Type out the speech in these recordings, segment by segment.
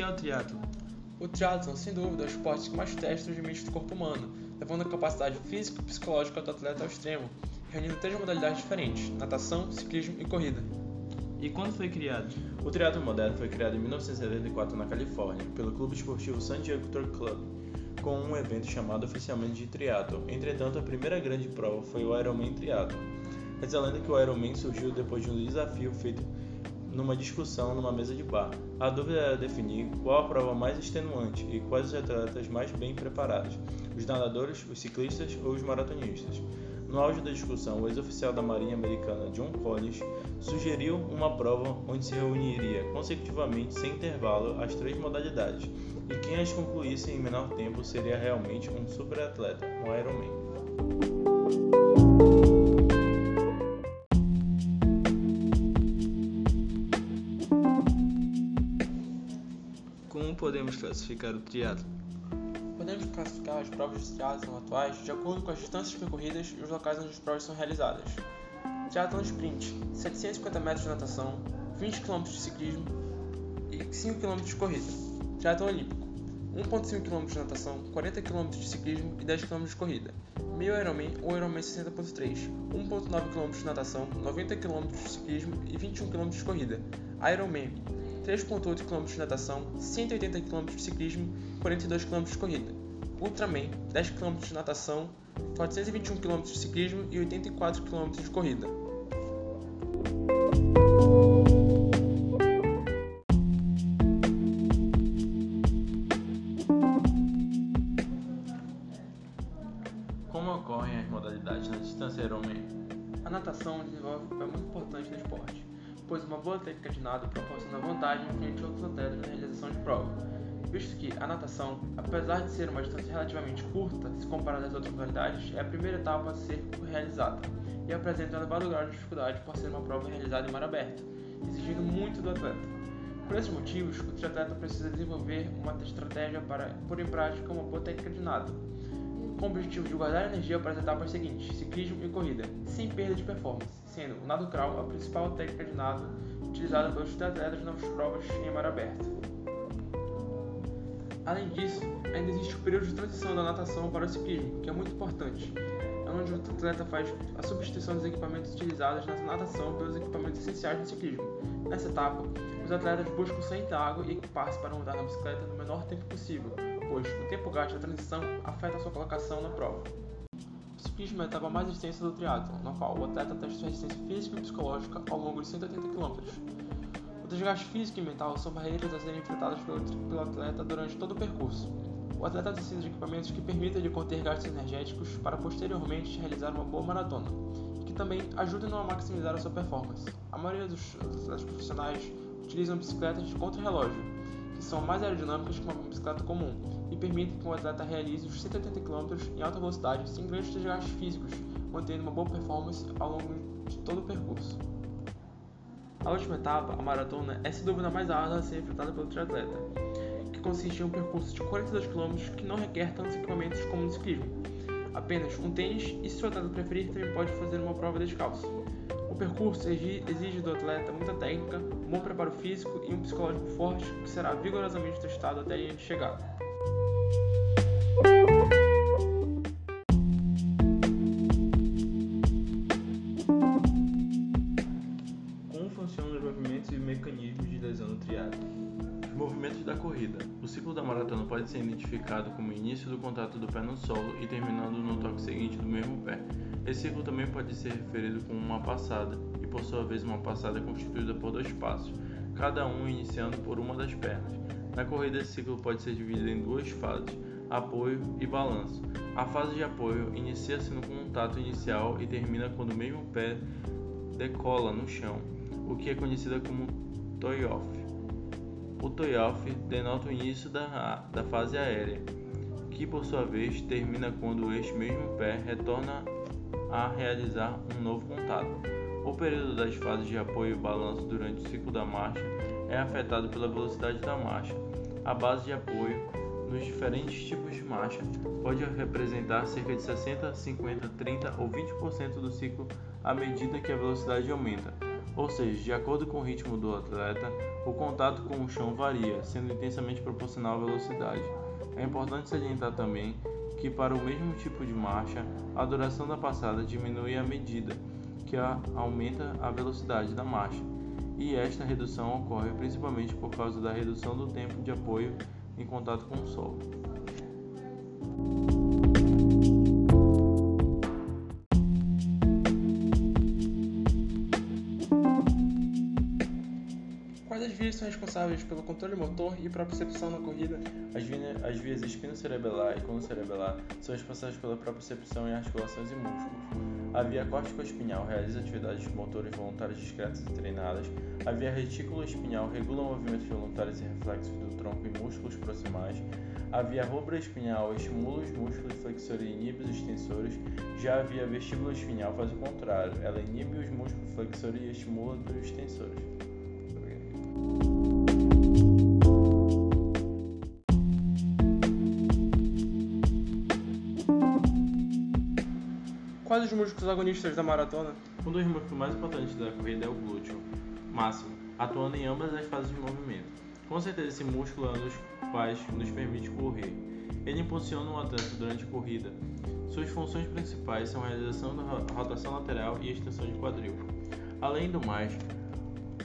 que é o triatlo? O triatlon, sem dúvida, é o esporte que mais testa os limites do corpo humano, levando a capacidade física e psicológica do atleta ao extremo, reunindo três modalidades diferentes: natação, ciclismo e corrida. E quando foi criado? O triatlo moderno foi criado em 1974 na Califórnia pelo clube esportivo San Diego Tour Club, com um evento chamado oficialmente de triatlo. Entretanto, a primeira grande prova foi o Ironman Triathlon. Reza a lenda que o Ironman surgiu depois de um desafio feito numa discussão numa mesa de bar. A dúvida era definir qual a prova mais extenuante e quais os atletas mais bem preparados: os nadadores, os ciclistas ou os maratonistas. No auge da discussão, o ex-oficial da Marinha Americana John Collins sugeriu uma prova onde se reuniria consecutivamente sem intervalo as três modalidades, e quem as concluísse em menor tempo seria realmente um superatleta, um Ironman. Podemos classificar o triatlo? Podemos classificar as provas de triatlon atuais de acordo com as distâncias percorridas e os locais onde as provas são realizadas. Triatlon Sprint, 750 metros de natação, 20 km de ciclismo e 5 km de corrida. Triatlon Olímpico, 1.5 km de natação, 40 km de ciclismo e 10 km de corrida. Meio Ironman ou Ironman 60.3, 1.9 km de natação, 90 km de ciclismo e 21 km de corrida. Ironman, 3.8 km de natação, 180 km de ciclismo e 42 km de corrida. Ultraman, 10 km de natação, 421 km de ciclismo e 84 km de corrida. Realização de prova, visto que a natação, apesar de ser uma distância relativamente curta se comparada às outras modalidades, é a primeira etapa a ser realizada e apresenta um elevado grau de dificuldade por ser uma prova realizada em mar aberto, exigindo muito do atleta. Por esses motivos, o triatleta precisa desenvolver uma estratégia para pôr em prática uma boa técnica de nado, com o objetivo de guardar energia para as etapas seguintes, ciclismo e corrida, sem perda de performance, sendo o nado crawl a principal técnica de nado utilizada pelos triatletas nas provas em mar aberto. Além disso, ainda existe o período de transição da natação para o ciclismo, que é muito importante. É onde o atleta faz a substituição dos equipamentos utilizados na natação pelos equipamentos essenciais no ciclismo. Nessa etapa, os atletas buscam sair água e equipar-se para andar na bicicleta no menor tempo possível, pois o tempo gasto na transição afeta a sua colocação na prova. O ciclismo é a etapa mais extensa do triatlo, na qual o atleta testa sua resistência física e psicológica ao longo de 180 km. Desgaste físico e mental são barreiras a serem enfrentadas pelo, pelo atleta durante todo o percurso. O atleta precisa de equipamentos que permitam lhe conter gastos energéticos para posteriormente realizar uma boa maratona, e que também ajudem a maximizar a sua performance. A maioria dos atletas profissionais utilizam bicicletas de contra-relógio, que são mais aerodinâmicas que uma bicicleta comum e permitem que o atleta realize os 180 km em alta velocidade sem grandes desgastes físicos, mantendo uma boa performance ao longo de todo o percurso. A última etapa, a maratona, é sem dúvida a mais árdua a ser enfrentada pelo triatleta, que consiste em um percurso de 42 km que não requer tantos equipamentos como no ciclismo. Apenas um tênis e, se o atleta preferir, também pode fazer uma prova descalço. O percurso exige do atleta muita técnica, um bom preparo físico e um psicológico forte que será vigorosamente testado até a linha de ser identificado como início do contato do pé no solo e terminando no toque seguinte do mesmo pé. Esse ciclo também pode ser referido como uma passada, e por sua vez uma passada é constituída por dois passos, cada um iniciando por uma das pernas. Na corrida, esse ciclo pode ser dividido em duas fases, apoio e balanço. A fase de apoio inicia-se no contato inicial e termina quando o mesmo pé decola no chão, o que é conhecida como toe-off. O toe-off denota o início da, da fase aérea, que por sua vez termina quando este mesmo pé retorna a realizar um novo contato. O período das fases de apoio e balanço durante o ciclo da marcha é afetado pela velocidade da marcha. A base de apoio nos diferentes tipos de marcha pode representar cerca de 60, 50, 30 ou 20% do ciclo à medida que a velocidade aumenta. Ou seja, de acordo com o ritmo do atleta, o contato com o chão varia, sendo intensamente proporcional à velocidade. É importante salientar também que para o mesmo tipo de marcha, a duração da passada diminui à medida que aumenta a velocidade da marcha, e esta redução ocorre principalmente por causa da redução do tempo de apoio em contato com o solo. São responsáveis pelo controle motor e propriocepção na corrida? As, as vias espinocerebelar e colocerebelar são responsáveis pela propriocepção em articulações e músculos. A via córtico-espinhal realiza atividades motores voluntárias discretas e treinadas. A via retículo-espinhal regula movimentos voluntários e reflexos do tronco e músculos proximais. A via rubra-espinhal estimula os músculos flexores e inibe os extensores. Já a via vestíbulo-espinhal faz o contrário, ela inibe os músculos flexores e estimula os extensores. Quais os músculos agonistas da maratona? Um dos músculos mais importantes da corrida é o glúteo máximo, atuando em ambas as fases de movimento. Com certeza esse músculo é um dos quais nos permite correr. Ele impulsiona o atleta durante a corrida. Suas funções principais são a realização da rotação lateral e extensão de quadril. Além do mais,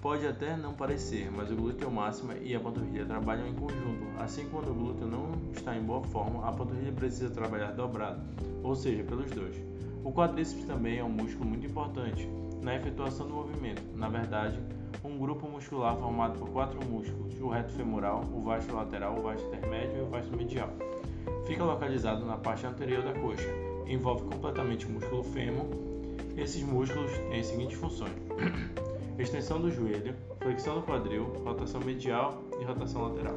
pode até não parecer, mas o glúteo máximo e a panturrilha trabalham em conjunto. Assim, quando o glúteo não está em boa forma, a panturrilha precisa trabalhar dobrado, ou seja, pelos dois. O quadríceps também é um músculo muito importante na efetuação do movimento. Na verdade, um grupo muscular formado por quatro músculos: o reto femoral, o vasto lateral, o vasto intermédio e o vasto medial. Fica localizado na parte anterior da coxa. Envolve completamente o músculo fêmur. Esses músculos têm as seguintes funções: extensão do joelho, flexão do quadril, rotação medial e rotação lateral.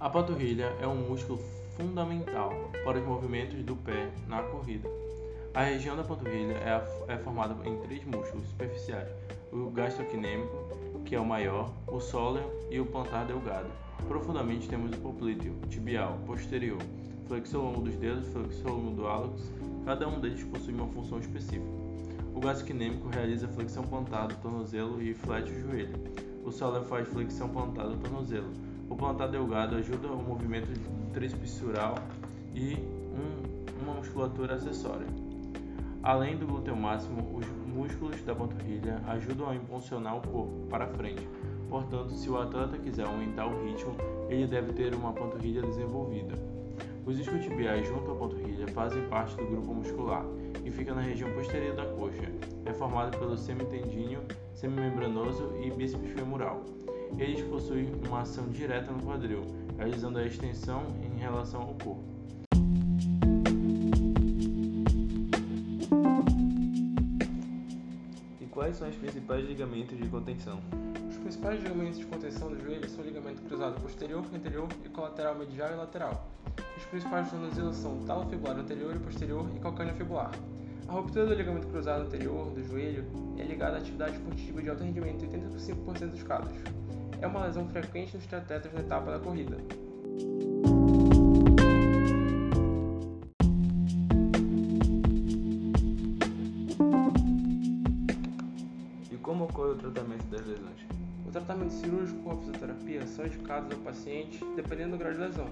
A panturrilha é um músculo fundamental para os movimentos do pé na corrida. A região da panturrilha é, é formada em três músculos superficiais: o gastrocnêmico, que é o maior, o sóleo e o plantar delgado. Profundamente temos o poplíteo, tibial, posterior, flexor longo dos dedos, flexor longo do hálux. Cada um deles possui uma função específica. O gastrocnêmico realiza flexão plantar do tornozelo e flete o joelho. O sóleo faz flexão plantar do tornozelo. O plantar delgado ajuda o movimento tríceps e um, uma musculatura acessória. Além do glúteo máximo, os músculos da panturrilha ajudam a impulsionar o corpo para frente. Portanto, se o atleta quiser aumentar o ritmo, ele deve ter uma panturrilha desenvolvida. Os isquiotibiais junto à panturrilha fazem parte do grupo muscular e fica na região posterior da coxa. É formado pelo semitendíneo, semimembranoso e bíceps femoral. Eles possuem uma ação direta no quadril, realizando a extensão em relação ao corpo. E quais são os principais ligamentos de contenção? Os principais ligamentos de contenção do joelho são o ligamento cruzado posterior, anterior e colateral medial e lateral. Os principais tornozelos são talo fibular anterior e posterior e calcâneo fibular. A ruptura do ligamento cruzado anterior do joelho é ligada à atividade esportiva de alto rendimento em 85% dos casos é uma lesão frequente nos triatletas na etapa da corrida. E como ocorre o tratamento das lesões? O tratamento cirúrgico ou a fisioterapia são indicados ao paciente dependendo do grau de lesão.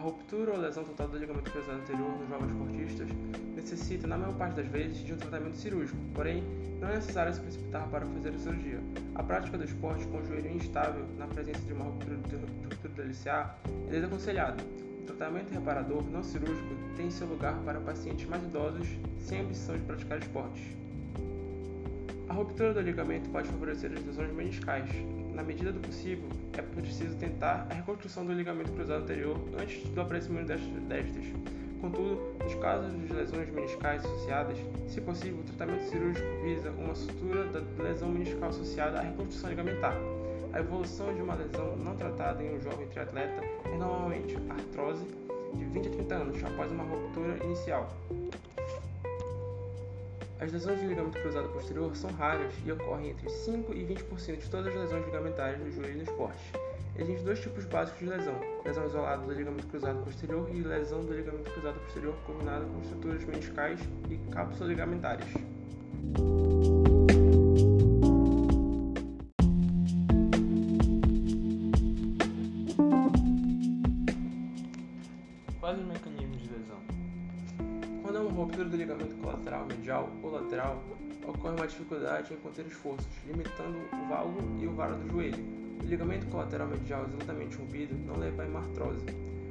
A ruptura ou lesão total do ligamento cruzado anterior nos jovens esportistas necessita, na maior parte das vezes, de um tratamento cirúrgico, porém, não é necessário se precipitar para fazer a cirurgia. A prática do esporte com o joelho instável na presença de uma ruptura, do LCA é desaconselhada. O tratamento reparador não cirúrgico tem seu lugar para pacientes mais idosos sem ambição de praticar esportes. A ruptura do ligamento pode favorecer as lesões meniscais, na medida do possível, é preciso tentar a reconstrução do ligamento cruzado anterior antes do aparecimento destas. Contudo, nos casos de lesões meniscais associadas, se possível, o tratamento cirúrgico visa uma sutura da lesão meniscal associada à reconstrução ligamentar. A evolução de uma lesão não tratada em um jovem triatleta é normalmente artrose de 20 a 30 anos após uma ruptura inicial. As lesões de ligamento cruzado posterior são raras e ocorrem entre 5 e 20% de todas as lesões ligamentares do joelho no esporte. Existem dois tipos básicos de lesão: lesão isolada do ligamento cruzado posterior e lesão do ligamento cruzado posterior combinada com estruturas meniscais e cápsulas dificuldade em conter esforços, limitando o valgo e o varo do joelho. O ligamento colateral medial exatamente rompido não leva a hemartrose,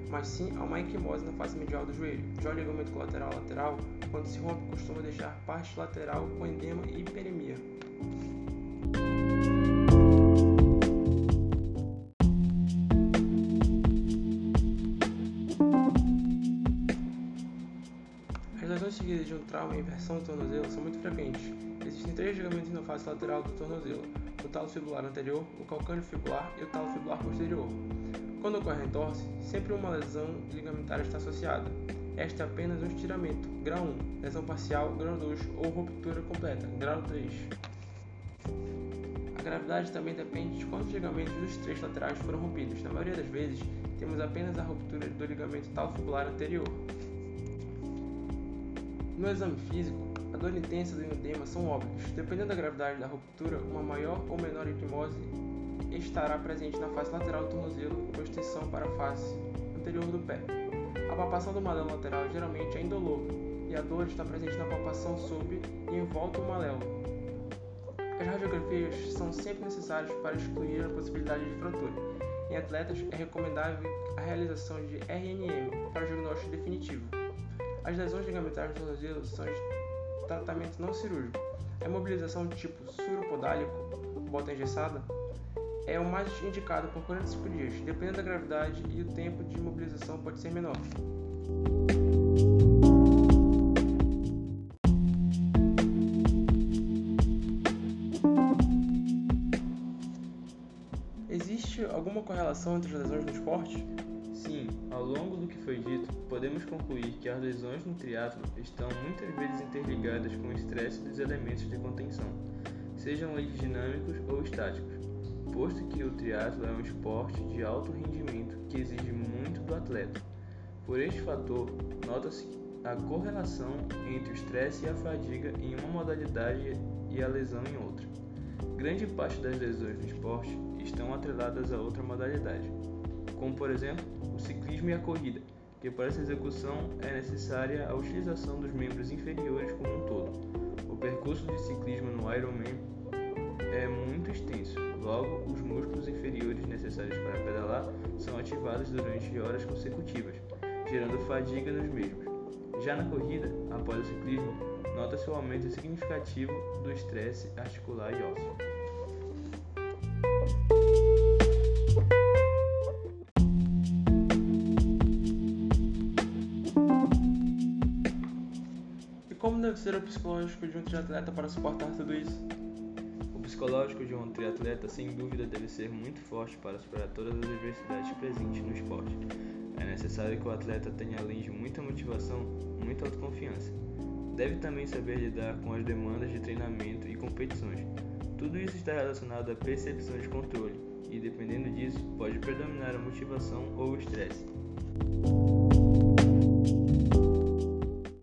mas sim a uma equimose na face medial do joelho. Já o ligamento colateral lateral, quando se rompe, costuma deixar parte lateral com edema e hiperemia. Lesões seguidas de um trauma e inversão do tornozelo são muito frequentes. Existem três ligamentos na face lateral do tornozelo: o talo fibular anterior, o calcâneo fibular e o talo fibular posterior. Quando ocorre a entorse, sempre uma lesão ligamentar está associada. Esta é apenas um estiramento, grau 1, lesão parcial, grau 2 ou ruptura completa, grau 3. A gravidade também depende de quantos ligamentos dos três laterais foram rompidos. Na maioria das vezes, temos apenas a ruptura do ligamento talofibular anterior. No exame físico, a dor intensa e o edema são óbvios. Dependendo da gravidade da ruptura, uma maior ou menor equimose estará presente na face lateral do tornozelo com extensão para a face anterior do pé. A palpação do malelo lateral geralmente é indolor e a dor está presente na palpação sob e em volta do malelo. As radiografias são sempre necessárias para excluir a possibilidade de fratura. Em atletas, é recomendável a realização de RNM para o diagnóstico definitivo. As lesões ligamentares do tornozelo são de tratamento não cirúrgico. A imobilização tipo suropodálico, bota engessada, é o mais indicado por 45 dias. Dependendo da gravidade e o tempo de imobilização pode ser menor. Existe alguma correlação entre as lesões no esporte? Sim, ao longo do que foi dito, podemos concluir que as lesões no triatlo estão muitas vezes interligadas com o estresse dos elementos de contenção, sejam eles dinâmicos ou estáticos, posto que o triatlo é um esporte de alto rendimento que exige muito do atleta. Por este fator, nota-se a correlação entre o estresse e a fadiga em uma modalidade e a lesão em outra. Grande parte das lesões no esporte estão atreladas a outra modalidade, como por exemplo o ciclismo e a corrida, que para essa execução é necessária a utilização dos membros inferiores como um todo. O percurso de ciclismo no Ironman é muito extenso, logo os músculos inferiores necessários para pedalar são ativados durante horas consecutivas, gerando fadiga nos mesmos. Já na corrida, após o ciclismo, nota-se o aumento significativo do estresse articular e ósseo. Ser o psicológico de um triatleta para suportar tudo isso? O psicológico de um triatleta, sem dúvida, deve ser muito forte para superar todas as adversidades presentes no esporte. É necessário que o atleta tenha, além de muita motivação, muita autoconfiança. Deve também saber lidar com as demandas de treinamento e competições. Tudo isso está relacionado à percepção de controle, e dependendo disso, pode predominar a motivação ou o estresse.